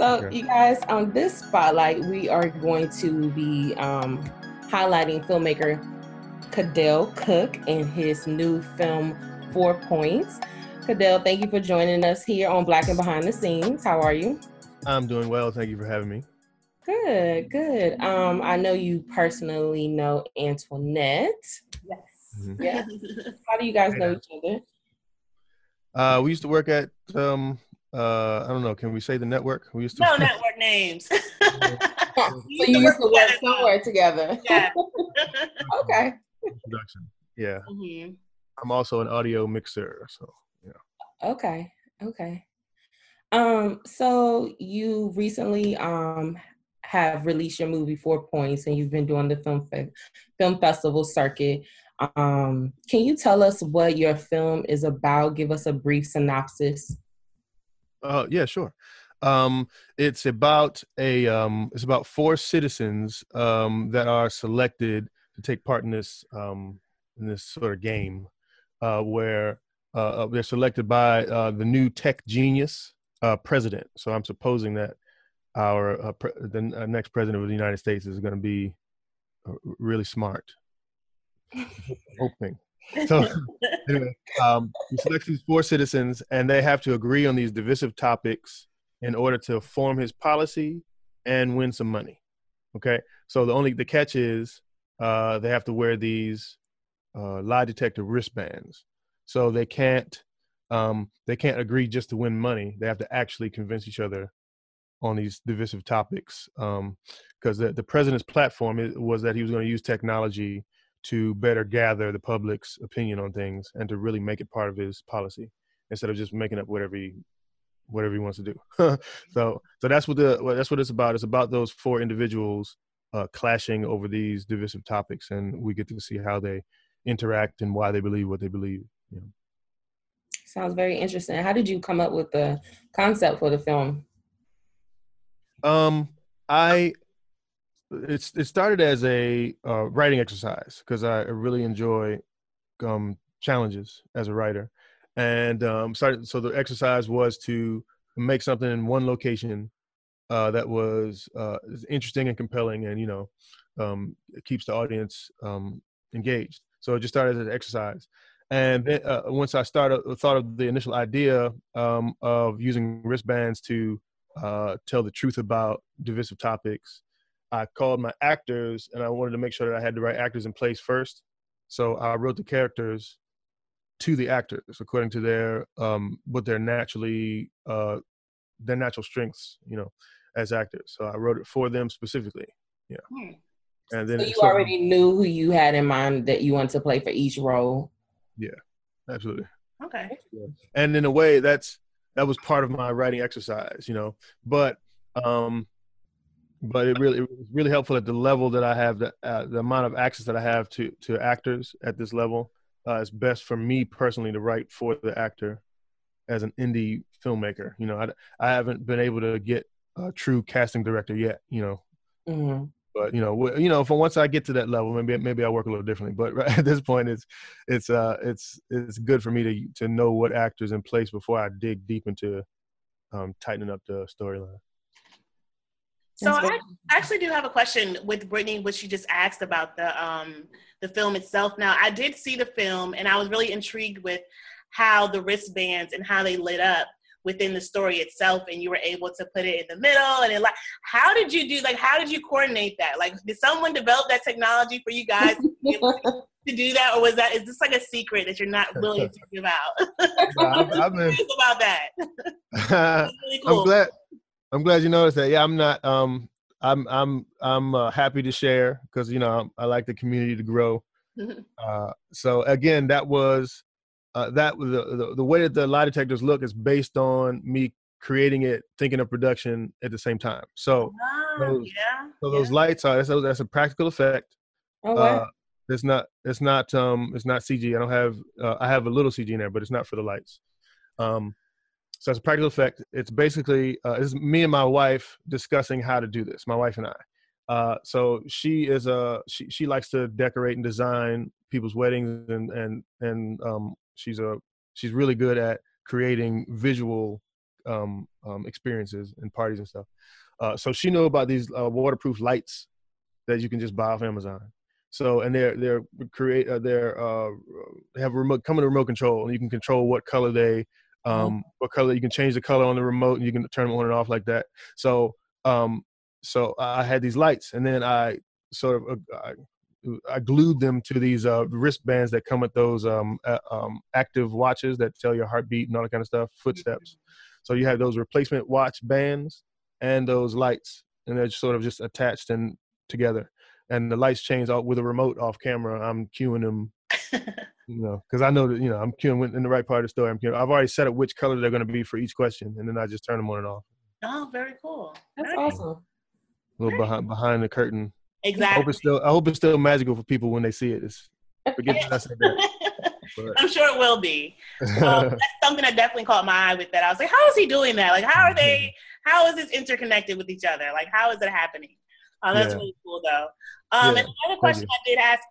So, okay. you guys, on this spotlight, we are going to be um, highlighting filmmaker Cadell Cook and his new film, Four Points. Cadell, thank you for joining us here on Black and Behind the Scenes. How are you? I'm doing well. Thank you for having me. Good, good. Um, I know you personally know Antoinette. Yes. Mm-hmm. Yeah. How do you guys know each other? Uh, we used to work at um, uh, I don't know. Can we say the network? We used to. No network names. so you used to work somewhere together. Yeah. okay. Production. Yeah. Mm-hmm. I'm also an audio mixer, so yeah. Okay. Okay. Um. So you recently um have released your movie Four Points, and you've been doing the film fe- film festival circuit. Um, can you tell us what your film is about? Give us a brief synopsis. Uh, yeah, sure. Um, it's about a um, it's about four citizens um, that are selected to take part in this um, in this sort of game uh, where uh, they're selected by uh, the new tech genius uh, president. So I'm supposing that our uh, pre- the uh, next president of the United States is going to be uh, really smart. Hoping. So anyway, um, he selects these four citizens, and they have to agree on these divisive topics in order to form his policy and win some money. Okay, so the only the catch is uh, they have to wear these uh, lie detector wristbands, so they can't um, they can't agree just to win money. They have to actually convince each other on these divisive topics because um, the, the president's platform was that he was going to use technology to better gather the public's opinion on things and to really make it part of his policy instead of just making up whatever he whatever he wants to do. so so that's what the well, that's what it's about. It's about those four individuals uh, clashing over these divisive topics, and we get to see how they interact and why they believe what they believe. You know. Sounds very interesting. How did you come up with the concept for the film? Um, I it's it started as a uh, writing exercise because I really enjoy um, challenges as a writer, and um, started. So the exercise was to make something in one location uh, that was uh, interesting and compelling, and you know, um, keeps the audience um, engaged. So it just started as an exercise, and then uh, once I started thought of the initial idea um, of using wristbands to uh, tell the truth about divisive topics. I called my actors and I wanted to make sure that I had the right actors in place first. So I wrote the characters to the actors according to their um, what their naturally uh, their natural strengths, you know, as actors. So I wrote it for them specifically. Yeah. Hmm. And then so you so, already knew who you had in mind that you wanted to play for each role. Yeah, absolutely. Okay. And in a way, that's that was part of my writing exercise, you know. But um, but it really it was really helpful at the level that I have the uh, the amount of access that I have to to actors at this level. Uh, it's best for me personally to write for the actor as an indie filmmaker. You know, I I haven't been able to get a true casting director yet. You know. Mm-hmm but you know, you know, for once I get to that level, maybe maybe I work a little differently. But right at this point, it's it's uh it's it's good for me to to know what actors in place before I dig deep into um, tightening up the storyline. So I actually do have a question with Brittany, which she just asked about the um, the film itself. Now I did see the film, and I was really intrigued with how the wristbands and how they lit up within the story itself and you were able to put it in the middle and it like how did you do like how did you coordinate that like did someone develop that technology for you guys to do that or was that is this like a secret that you're not willing to give out I'm, I'm in, about that really cool. i'm glad i'm glad you noticed that yeah i'm not um i'm i'm i'm uh, happy to share because you know i like the community to grow uh, so again that was uh, that the, the, the way that the lie detectors look is based on me creating it, thinking of production at the same time. So, oh, those, yeah, so those lights are that's a, that's a practical effect. Oh, wow. Uh, it's not it's not um it's not CG. I don't have uh, I have a little CG in there, but it's not for the lights. Um, so as a practical effect. It's basically uh, it's me and my wife discussing how to do this. My wife and I. Uh, so she is a she she likes to decorate and design people's weddings and and and um, she's a she's really good at creating visual um, um, experiences and parties and stuff. Uh, so she knew about these uh, waterproof lights that you can just buy off Amazon. So and they're they're create uh, they're uh, have remote come in a remote control and you can control what color they um mm-hmm. what color you can change the color on the remote and you can turn them on and off like that. So um so I had these lights and then I sort of uh, I, I glued them to these uh, wristbands that come with those um, uh, um, active watches that tell your heartbeat and all that kind of stuff, footsteps. So you have those replacement watch bands and those lights, and they're sort of just attached and together. And the lights change out with a remote off camera. I'm cueing them, you know, because I know that you know I'm cueing in the right part of the story. I'm cueing. I've already set up which color they're going to be for each question, and then I just turn them on and off. Oh, very cool. That's very awesome. Cool. A little behind behind the curtain. Exactly. I hope it's still. I hope it's still magical for people when they see it. It's, forget that I said that. I'm sure it will be. Um, that's something that definitely caught my eye with that. I was like, how is he doing that? Like, how are they? How is this interconnected with each other? Like, how is it happening? Uh, that's yeah. really cool, though. Um, yeah. And another question I did ask,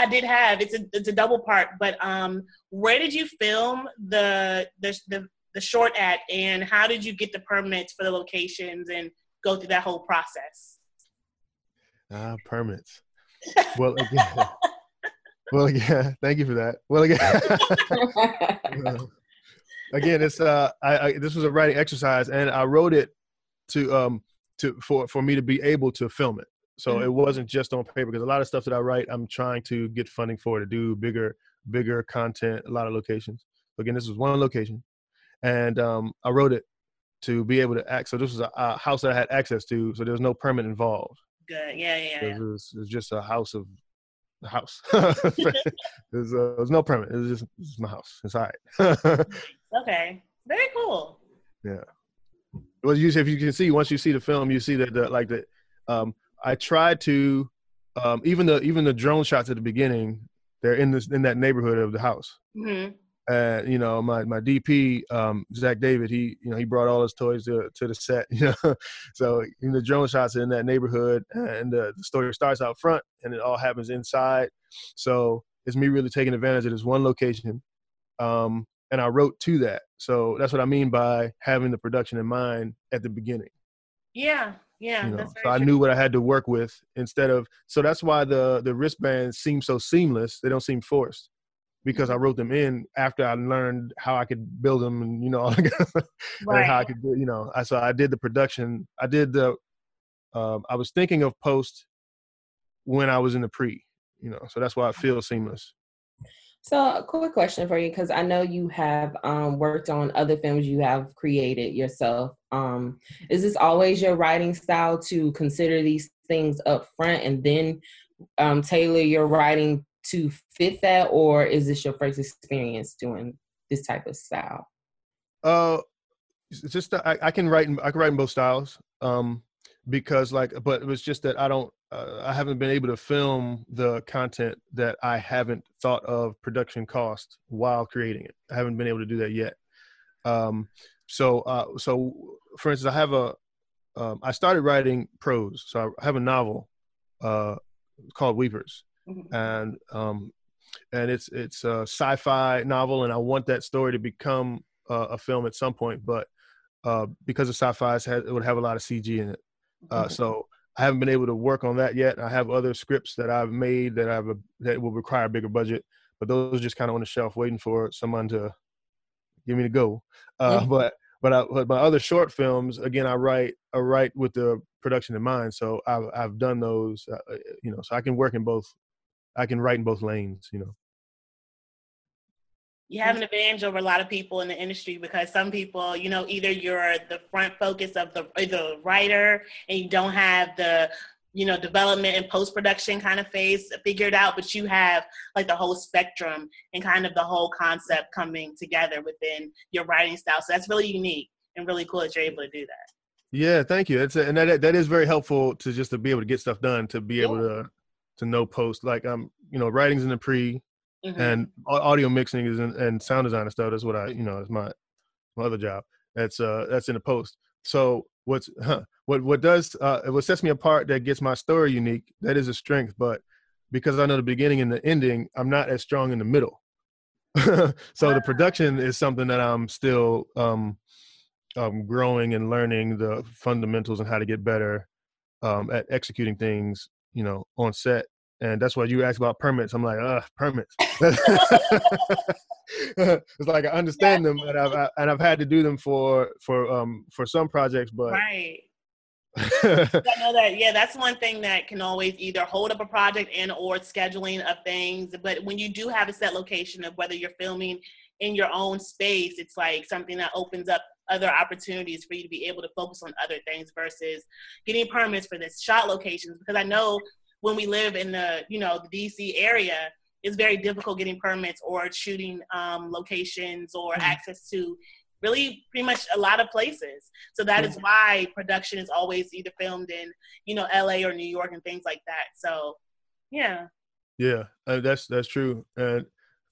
I did have it's a it's a double part, but um, where did you film the the the, the short at, and how did you get the permits for the locations and go through that whole process? Ah, uh, permits. Well, again, well, yeah. Thank you for that. Well, again, again, it's uh, I, I, this was a writing exercise, and I wrote it to um to for for me to be able to film it. So mm-hmm. it wasn't just on paper because a lot of stuff that I write, I'm trying to get funding for to do bigger bigger content, a lot of locations. Again, this was one location, and um, I wrote it to be able to act. So this was a, a house that I had access to, so there was no permit involved good. Yeah, yeah. yeah. It, was, it was just a house of a house. there's, uh, no permit. It was just it's my house. It's all right. okay, very cool. Yeah. Well, you if you can see once you see the film, you see that the, like the um, I tried to um, even the even the drone shots at the beginning. They're in this in that neighborhood of the house. Mm-hmm uh, you know, my my DP um, Zach David, he you know he brought all his toys to to the set. You know, so the drone shots are in that neighborhood, and uh, the story starts out front, and it all happens inside. So it's me really taking advantage of this one location, um, and I wrote to that. So that's what I mean by having the production in mind at the beginning. Yeah, yeah. You know, so true. I knew what I had to work with instead of. So that's why the the wristbands seem so seamless. They don't seem forced because I wrote them in after I learned how I could build them and you know right. how I could do you know I so I did the production I did the um, I was thinking of post when I was in the pre you know so that's why it feels seamless. So a quick question for you because I know you have um, worked on other films you have created yourself. Um, is this always your writing style to consider these things up front and then um, tailor your writing to fit that, or is this your first experience doing this type of style? Uh, just I, I can write in, I can write in both styles. Um, because like, but it was just that I don't, uh, I haven't been able to film the content that I haven't thought of production cost while creating it. I haven't been able to do that yet. Um, so, uh, so for instance, I have a, um, I started writing prose. So I have a novel, uh, called Weepers, mm-hmm. and um, and it's it's a sci-fi novel, and I want that story to become uh, a film at some point. But uh, because of sci-fi, it would have a lot of CG in it. Uh, mm-hmm. So I haven't been able to work on that yet. I have other scripts that I've made that I've that will require a bigger budget, but those are just kind of on the shelf, waiting for someone to give me the go. Uh. But but, I, but my other short films, again, I write I write with the production in mind. So I've I've done those, uh, uh you know, so I can work in both I can write in both lanes, you know. You have an advantage over a lot of people in the industry because some people, you know, either you're the front focus of the the writer and you don't have the you know development and post production kind of phase figured out but you have like the whole spectrum and kind of the whole concept coming together within your writing style so that's really unique and really cool that you're able to do that yeah thank you it's a, and that that is very helpful to just to be able to get stuff done to be yeah. able to to no post. Like I'm, you know, writing's in the pre, mm-hmm. and audio mixing is in, and sound design and stuff. That's what I, you know, is my my other job. That's uh that's in the post. So what's huh, what what does uh what sets me apart that gets my story unique? That is a strength, but because I know the beginning and the ending, I'm not as strong in the middle. so the production is something that I'm still um um, growing and learning the fundamentals and how to get better um, at executing things, you know, on set. And that's why you asked about permits. I'm like, uh, permits. it's like I understand yeah. them, and I've I, and I've had to do them for for um for some projects, but right. I know that yeah, that's one thing that can always either hold up a project and or scheduling of things. But when you do have a set location of whether you're filming in your own space, it's like something that opens up other opportunities for you to be able to focus on other things versus getting permits for this shot locations. Because I know when we live in the you know the DC area, it's very difficult getting permits or shooting um, locations or mm-hmm. access to really pretty much a lot of places. So that is why production is always either filmed in, you know, LA or New York and things like that. So, yeah. Yeah, uh, that's that's true, and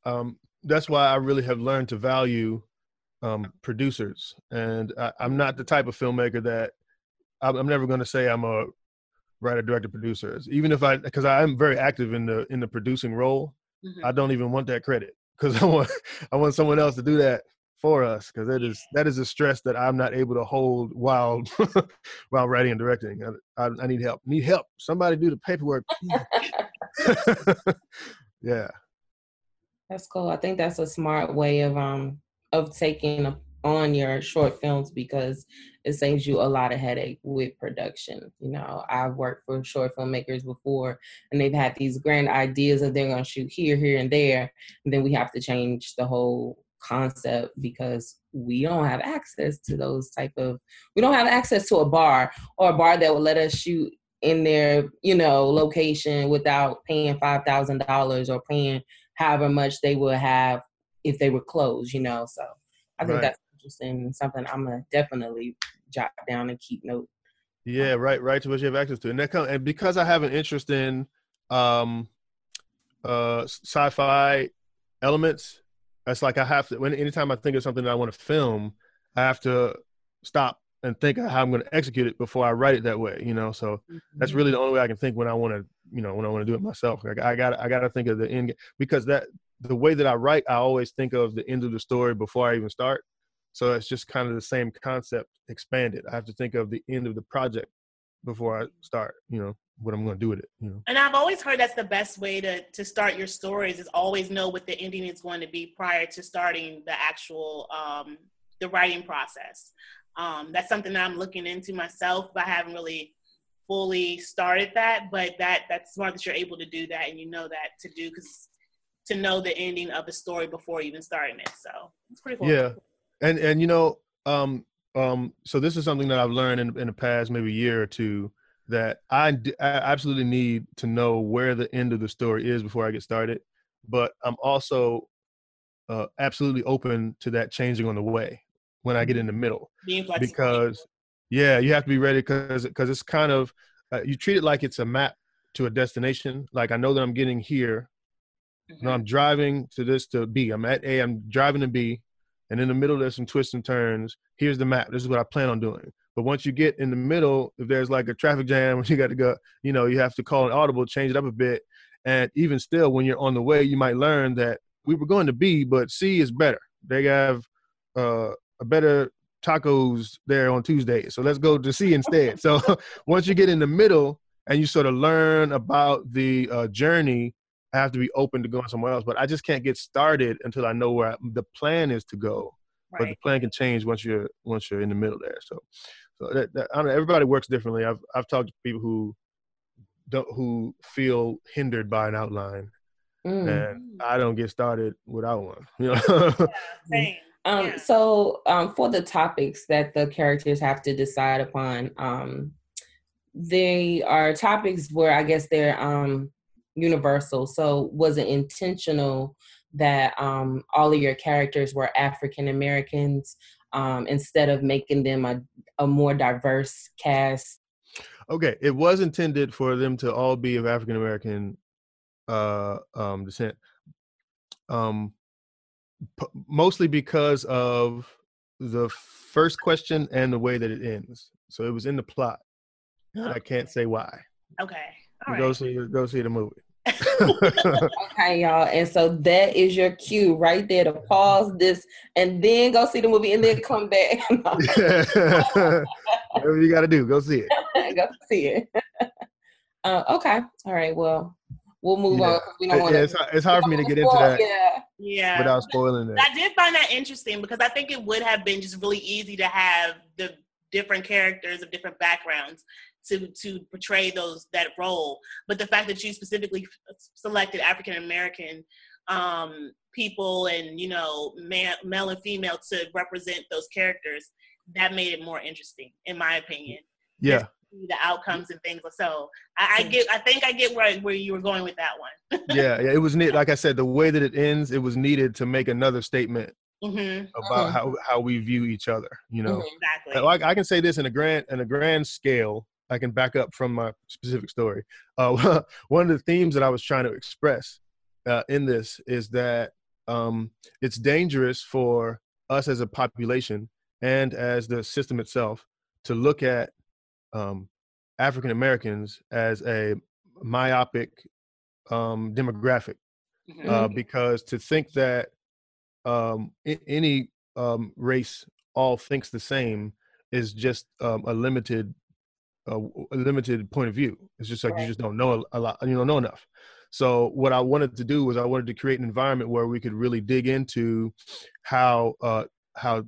um, that's why I really have learned to value um, producers. And I, am not the type of filmmaker that I'm, I'm never going to say I'm a writer, director, producer. Even if I, because I am very active in the in the producing role, mm-hmm. I don't even want that credit because I want I want someone else to do that for us because that is that is a stress that I'm not able to hold while while writing and directing. I, I, I need help. Need help. Somebody do the paperwork. yeah. That's cool. I think that's a smart way of um of taking on your short films because it saves you a lot of headache with production. You know, I've worked for short filmmakers before and they've had these grand ideas that they're gonna shoot here, here and there, and then we have to change the whole concept because we don't have access to those type of we don't have access to a bar or a bar that will let us shoot in their you know location without paying five thousand dollars or paying however much they would have if they were closed you know so i think right. that's interesting something i'm gonna definitely jot down and keep note yeah right right to what you have access to and that comes, and because i have an interest in um uh sci-fi elements it's like I have to when anytime I think of something that I want to film, I have to stop and think of how I'm going to execute it before I write it that way. You know, so mm-hmm. that's really the only way I can think when I want to, you know, when I want to do it myself. Like I got I got to think of the end because that the way that I write, I always think of the end of the story before I even start. So it's just kind of the same concept expanded. I have to think of the end of the project before I start. You know what I'm going to do with it. You know. And I've always heard that's the best way to to start your stories is always know what the ending is going to be prior to starting the actual um, the writing process. Um, that's something that I'm looking into myself, but I haven't really fully started that. But that that's smart that you're able to do that and you know that to do because to know the ending of the story before even starting it. So it's pretty cool. Yeah, and and you know, um, um, so this is something that I've learned in in the past maybe year or two that I, I absolutely need to know where the end of the story is before I get started. But I'm also uh, absolutely open to that changing on the way when I get in the middle. Because yeah, you have to be ready because because it's kind of uh, you treat it like it's a map to a destination. Like I know that I'm getting here. Mm-hmm. I'm driving to this to B. I'm at A. I'm driving to B, and in the middle there's some twists and turns. Here's the map. This is what I plan on doing. But once you get in the middle, if there's like a traffic jam, you got to go, you know, you have to call an audible, change it up a bit. And even still, when you're on the way, you might learn that we were going to B, but C is better. They have uh, a better tacos there on Tuesday. So let's go to C instead. so once you get in the middle and you sort of learn about the uh, journey, I have to be open to going somewhere else. But I just can't get started until I know where I, the plan is to go. Right. But the plan can change once you're once you're in the middle there. So so that, that, I don't know. Everybody works differently. I've I've talked to people who don't who feel hindered by an outline, mm. and I don't get started without one. You know. yeah, um, yeah. So um, for the topics that the characters have to decide upon, um, they are topics where I guess they're um, universal. So was it intentional that um, all of your characters were African Americans? um, instead of making them a, a more diverse cast? Okay, it was intended for them to all be of African American uh, um, descent, um, p- mostly because of the first question and the way that it ends. So it was in the plot. I can't say why. Okay. All go right. see go see the movie. okay, y'all. And so that is your cue right there to pause this and then go see the movie and then come back. Whatever you got to do, go see it. go see it. Uh, okay. All right. Well, we'll move yeah. on because we don't want to. It's, it's, hard for me to get into that. Yeah. Yeah. Without spoiling it. I did find that interesting because I think it would have been just really easy to have the different characters of different backgrounds to to portray those that role. But the fact that you specifically selected African American um, people and you know man, male and female to represent those characters, that made it more interesting, in my opinion. Yeah. The outcomes and things. So I, I get. I think I get where where you were going with that one. yeah, yeah. It was neat. Like I said, the way that it ends, it was needed to make another statement Mm-hmm. about mm-hmm. how, how we view each other you know mm-hmm. exactly like I, can say this in a grand in a grand scale I can back up from my specific story. Uh, one of the themes that I was trying to express uh, in this is that um, it's dangerous for us as a population and as the system itself to look at um, African Americans as a myopic um, demographic, mm-hmm. uh, because to think that um, I- any um, race all thinks the same is just um, a limited a, a limited point of view. It's just like right. you just don't know a, lot, you don't know enough. So what I wanted to do was I wanted to create an environment where we could really dig into how uh, how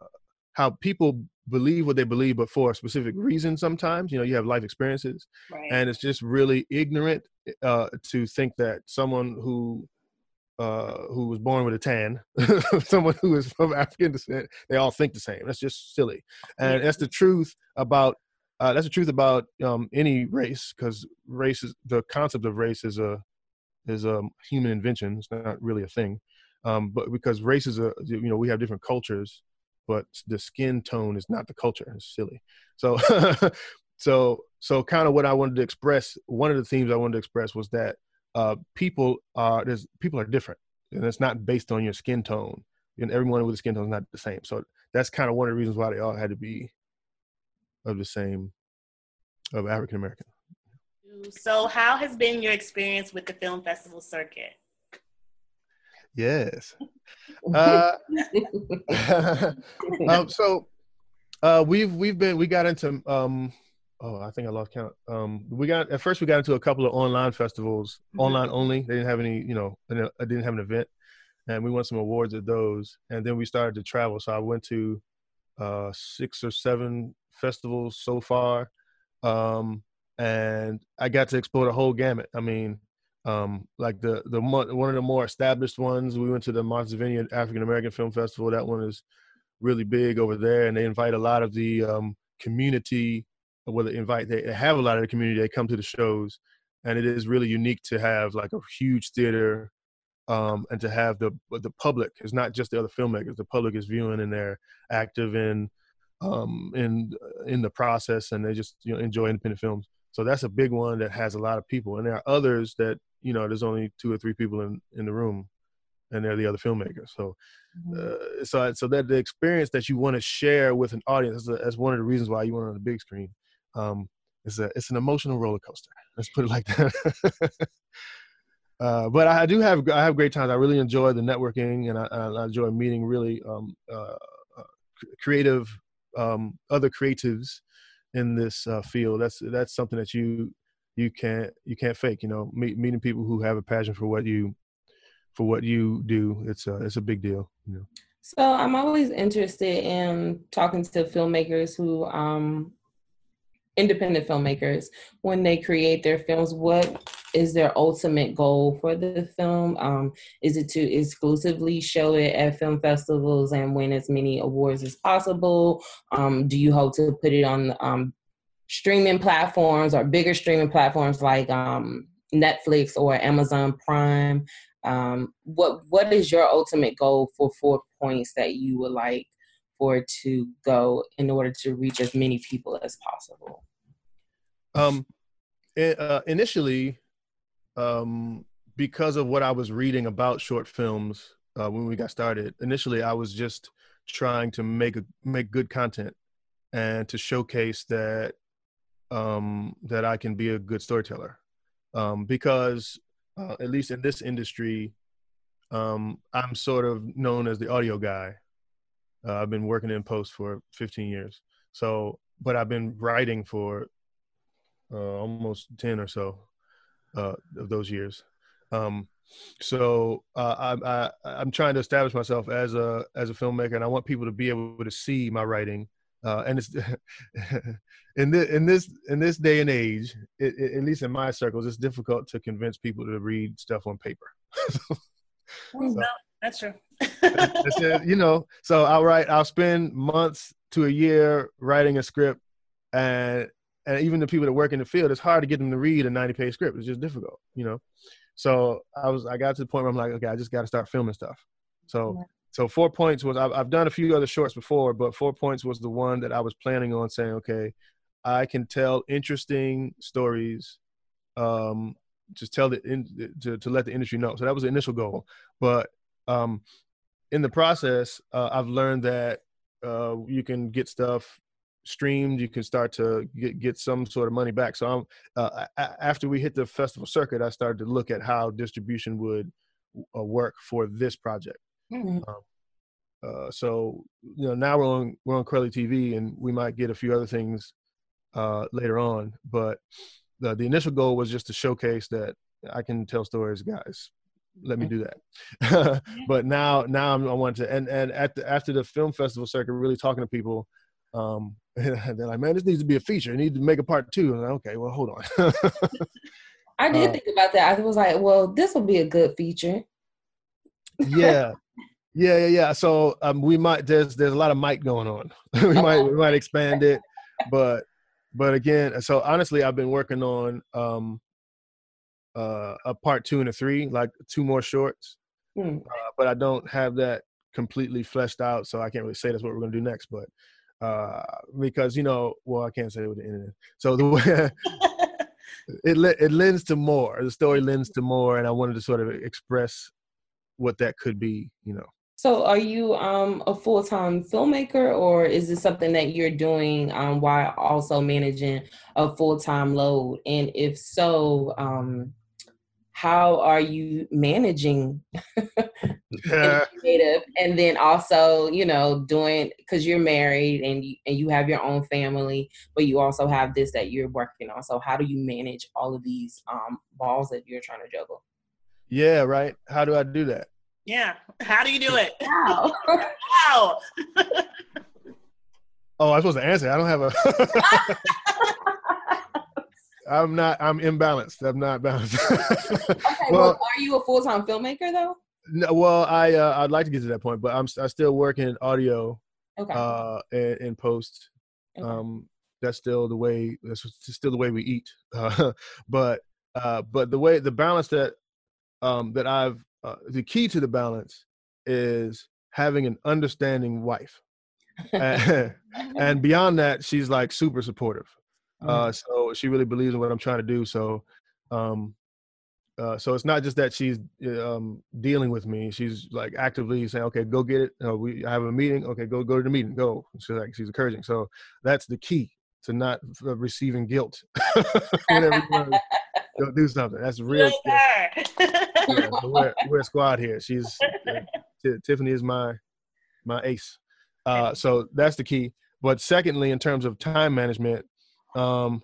uh, how people believe what they believe, but for a specific reason. Sometimes you know you have life experiences, right. and it's just really ignorant uh, to think that someone who uh, who was born with a tan, someone who is from African descent, they all think the same. That's just silly, and that's the truth about uh, that's the truth about um, any race because race is the concept of race is a is a human invention. It's not really a thing, um, but because race is a you know we have different cultures, but the skin tone is not the culture. It's silly. So so so kind of what I wanted to express. One of the themes I wanted to express was that uh, people are there's people are different, and it's not based on your skin tone. And everyone with a skin tone is not the same. So that's kind of one of the reasons why they all had to be of the same of African American. So, how has been your experience with the film festival circuit? Yes. Uh, um, so uh, we've we've been we got into um, oh I think I lost count. Um, we got at first we got into a couple of online festivals, mm-hmm. online only. They didn't have any, you know, I didn't have an event, and we won some awards at those. And then we started to travel. So I went to uh, six or seven festivals so far, um, and I got to explore the whole gamut. I mean, um, like the the one of the more established ones, we went to the Vineyard African American Film Festival. That one is really big over there, and they invite a lot of the um, community. Well, they invite they have a lot of the community. They come to the shows, and it is really unique to have like a huge theater um, and to have the the public is not just the other filmmakers. The public is viewing and they're active in um, in in the process, and they just you know enjoy independent films. So that's a big one that has a lot of people, and there are others that you know there's only two or three people in in the room, and they're the other filmmakers. So, mm-hmm. uh, so so that the experience that you want to share with an audience is one of the reasons why you want it on the big screen. Um, it's a it's an emotional roller coaster. Let's put it like that. uh, but I do have I have great times. I really enjoy the networking, and I, I enjoy meeting really um, uh, uh creative um, other creatives in this uh, field. That's that's something that you you can't you can't fake. You know, meet, meeting people who have a passion for what you for what you do. It's a it's a big deal. You know. So I'm always interested in talking to filmmakers who um, independent filmmakers when they create their films what is their ultimate goal for the film? Um, is it to exclusively show it at film festivals and win as many awards as possible? Um, do you hope to put it on um, streaming platforms or bigger streaming platforms like um, netflix or amazon prime? Um, what what is your ultimate goal for four points that you would like for to go in order to reach as many people as possible? Um, uh, initially, um, because of what I was reading about short films uh, when we got started, initially I was just trying to make a, make good content and to showcase that um, that I can be a good storyteller. um, because uh, at least in this industry, um, I'm sort of known as the audio guy. Uh, I've been working in post for 15 years. So, but I've been writing for uh, almost 10 or so uh, of those years. Um, so uh, I, I, I'm trying to establish myself as a as a filmmaker, and I want people to be able to see my writing. Uh, and it's in this in this in this day and age, it, it, at least in my circles, it's difficult to convince people to read stuff on paper. so, no, that's true. that's it, you know, so I'll write. I'll spend months to a year writing a script, and and even the people that work in the field, it's hard to get them to read a 90 page script. It's just difficult, you know. So I was I got to the point where I'm like, okay, I just got to start filming stuff. So yeah. so four points was I've, I've done a few other shorts before, but four points was the one that I was planning on saying, okay, I can tell interesting stories. Um, just tell the in, to to let the industry know. So that was the initial goal. But um, in the process, uh, I've learned that uh, you can get stuff streamed you can start to get, get some sort of money back. So i'm uh, after we hit the festival circuit i started to look at how distribution would uh, work for this project. Mm-hmm. um, uh, so you know now we're on we're on Kweli TV and we might get a few other things uh, later on but the, the initial goal was just to showcase that I can tell stories guys. Let me do that. But now now I'm, i want to and and at the, after the film festival circuit really talking to people um, and they're like, man, this needs to be a feature. It needs to make a part two. And like, okay, well, hold on. I did uh, think about that. I was like, well, this will be a good feature. yeah. Yeah, yeah, yeah. So um, we might there's there's a lot of mic going on. we might we might expand it, but but again, so honestly, I've been working on um uh a part two and a three, like two more shorts. Hmm. Uh, but I don't have that completely fleshed out, so I can't really say that's what we're gonna do next. But uh, because you know, well, I can't say it with the internet. So the way it it lends to more. The story lends to more, and I wanted to sort of express what that could be. You know. So, are you um, a full time filmmaker, or is this something that you're doing um, while also managing a full time load? And if so, um, how are you managing creative? And then also you know doing because you're married and you, and you have your own family but you also have this that you're working on. So how do you manage all of these um, balls that you're trying to juggle? Yeah right. How do i do that? Yeah. How do you do it? How? How? Oh i'm supposed to answer. I don't have a I'm not. I'm imbalanced. I'm not balanced. okay. Well, well, are you a full time filmmaker though? No. Well, I uh, I'd like to get to that point, but I'm I still working in audio. Okay. Uh, in, in post. Okay. Um, that's still the way. That's still the way we eat. Uh, but uh, but the way the balance that um that I've uh, the key to the balance is having an understanding wife. and, and beyond that, she's like super supportive. Uh, mm. so she really believes in what I'm trying to do. So, um, uh, so it's not just that she's um, dealing with me. She's like actively saying, "Okay, go get it. Uh, we I have a meeting. Okay, go go to the meeting. Go." She's like she's encouraging. So that's the key to not uh, receiving guilt whenever you go do something. That's real. yeah, so we're, we're a squad here. She's uh, T- Tiffany is my my ace. Uh, so that's the key. But secondly, in terms of time management, um,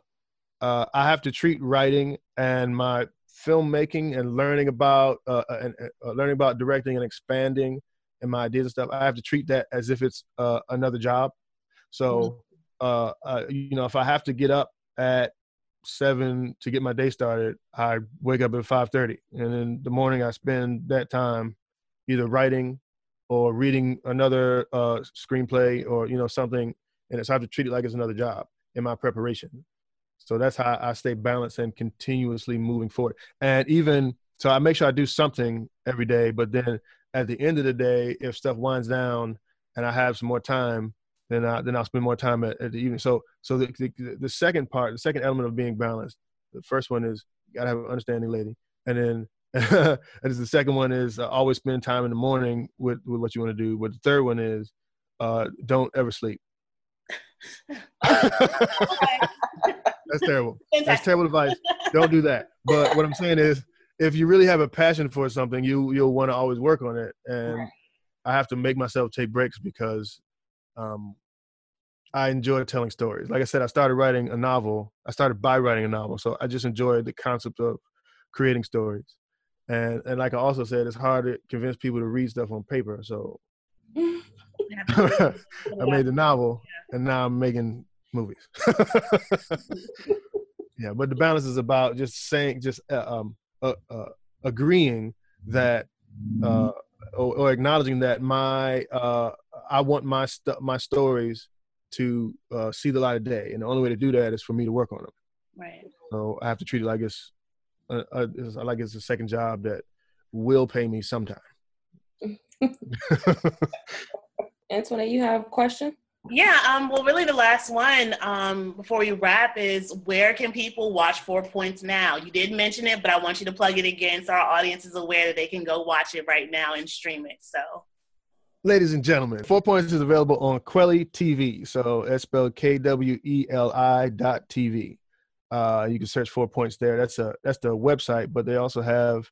uh, I have to treat writing and my filmmaking and learning about uh, uh and uh, learning about directing and expanding and my ideas and stuff. I have to treat that as if it's uh, another job. So, mm-hmm. uh, you know, if I have to get up at seven to get my day started, I wake up at five thirty, and in the morning I spend that time either writing or reading another screenplay or you know something, and it's I have to treat it like it's another job in my preparation. So that's how I stay balanced and continuously moving forward. And even so, I make sure I do something every day. But then at the end of the day, if stuff winds down and I have some more time, then I then I'll spend more time at, at the evening. So so the, the, the second part, the second element of being balanced, the first one is you gotta have an understanding lady, and then and the second one is uh, always spend time in the morning with with what you want to do. But the third one is uh, don't ever sleep. That's terrible. That's terrible advice. Don't do that. but what I'm saying is, if you really have a passion for something, you you'll want to always work on it. And I have to make myself take breaks because um, I enjoy telling stories. Like I said, I started writing a novel. I started by writing a novel, so I just enjoy the concept of creating stories. And and like I also said, it's hard to convince people to read stuff on paper. So I made the novel, and now I'm making movies. yeah, but the balance is about just saying, just uh, um, uh, uh, agreeing that, uh, or, or, acknowledging that my, uh, I want my st- my stories to uh, see the light of day, and the only way to do that is for me to work on them. Right. So I have to treat it like it's, uh, uh, like it's a second job that will pay me sometime. Antoinette, you have a question? Yeah, um, well, really, the last one um, before we wrap is where can people watch Four Points now? You did mention it, but I want you to plug it again so our audience is aware that they can go watch it right now and stream it. So, ladies and gentlemen, Four Points is available on Kweli TV. So it's spelled K W E L I dot TV. Uh, you can search Four Points there. That's a that's the website, but they also have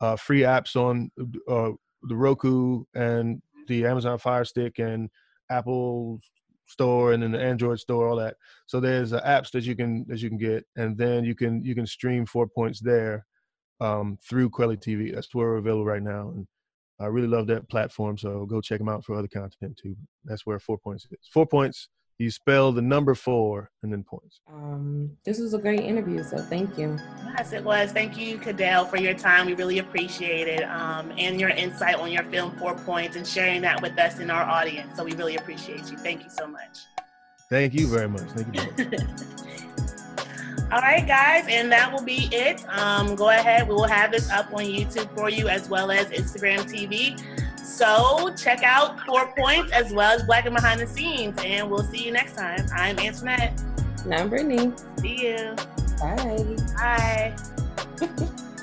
uh, free apps on uh, the Roku and the Amazon Fire Stick and Apple store and then the Android store, all that. So there's uh, apps that you can that you can get, and then you can you can stream Four Points there um, through Kweli TV. That's where we're available right now, and I really love that platform. So go check them out for other content too. That's where Four Points is. Four Points you spell the number four and then points. Um, this was a great interview, so thank you. Yes, it was. Thank you, Cadell, for your time. We really appreciate it um, and your insight on your film Four Points and sharing that with us in our audience. So we really appreciate you. Thank you so much. Thank you very much. Thank you. All right, guys, and that will be it. Um, go ahead. We will have this up on YouTube for you as well as Instagram TV. So check out Four Points as well as Black and Behind the Scenes, and we'll see you next time. I'm Antoinette. And I'm Brittany. See you. Bye. Bye.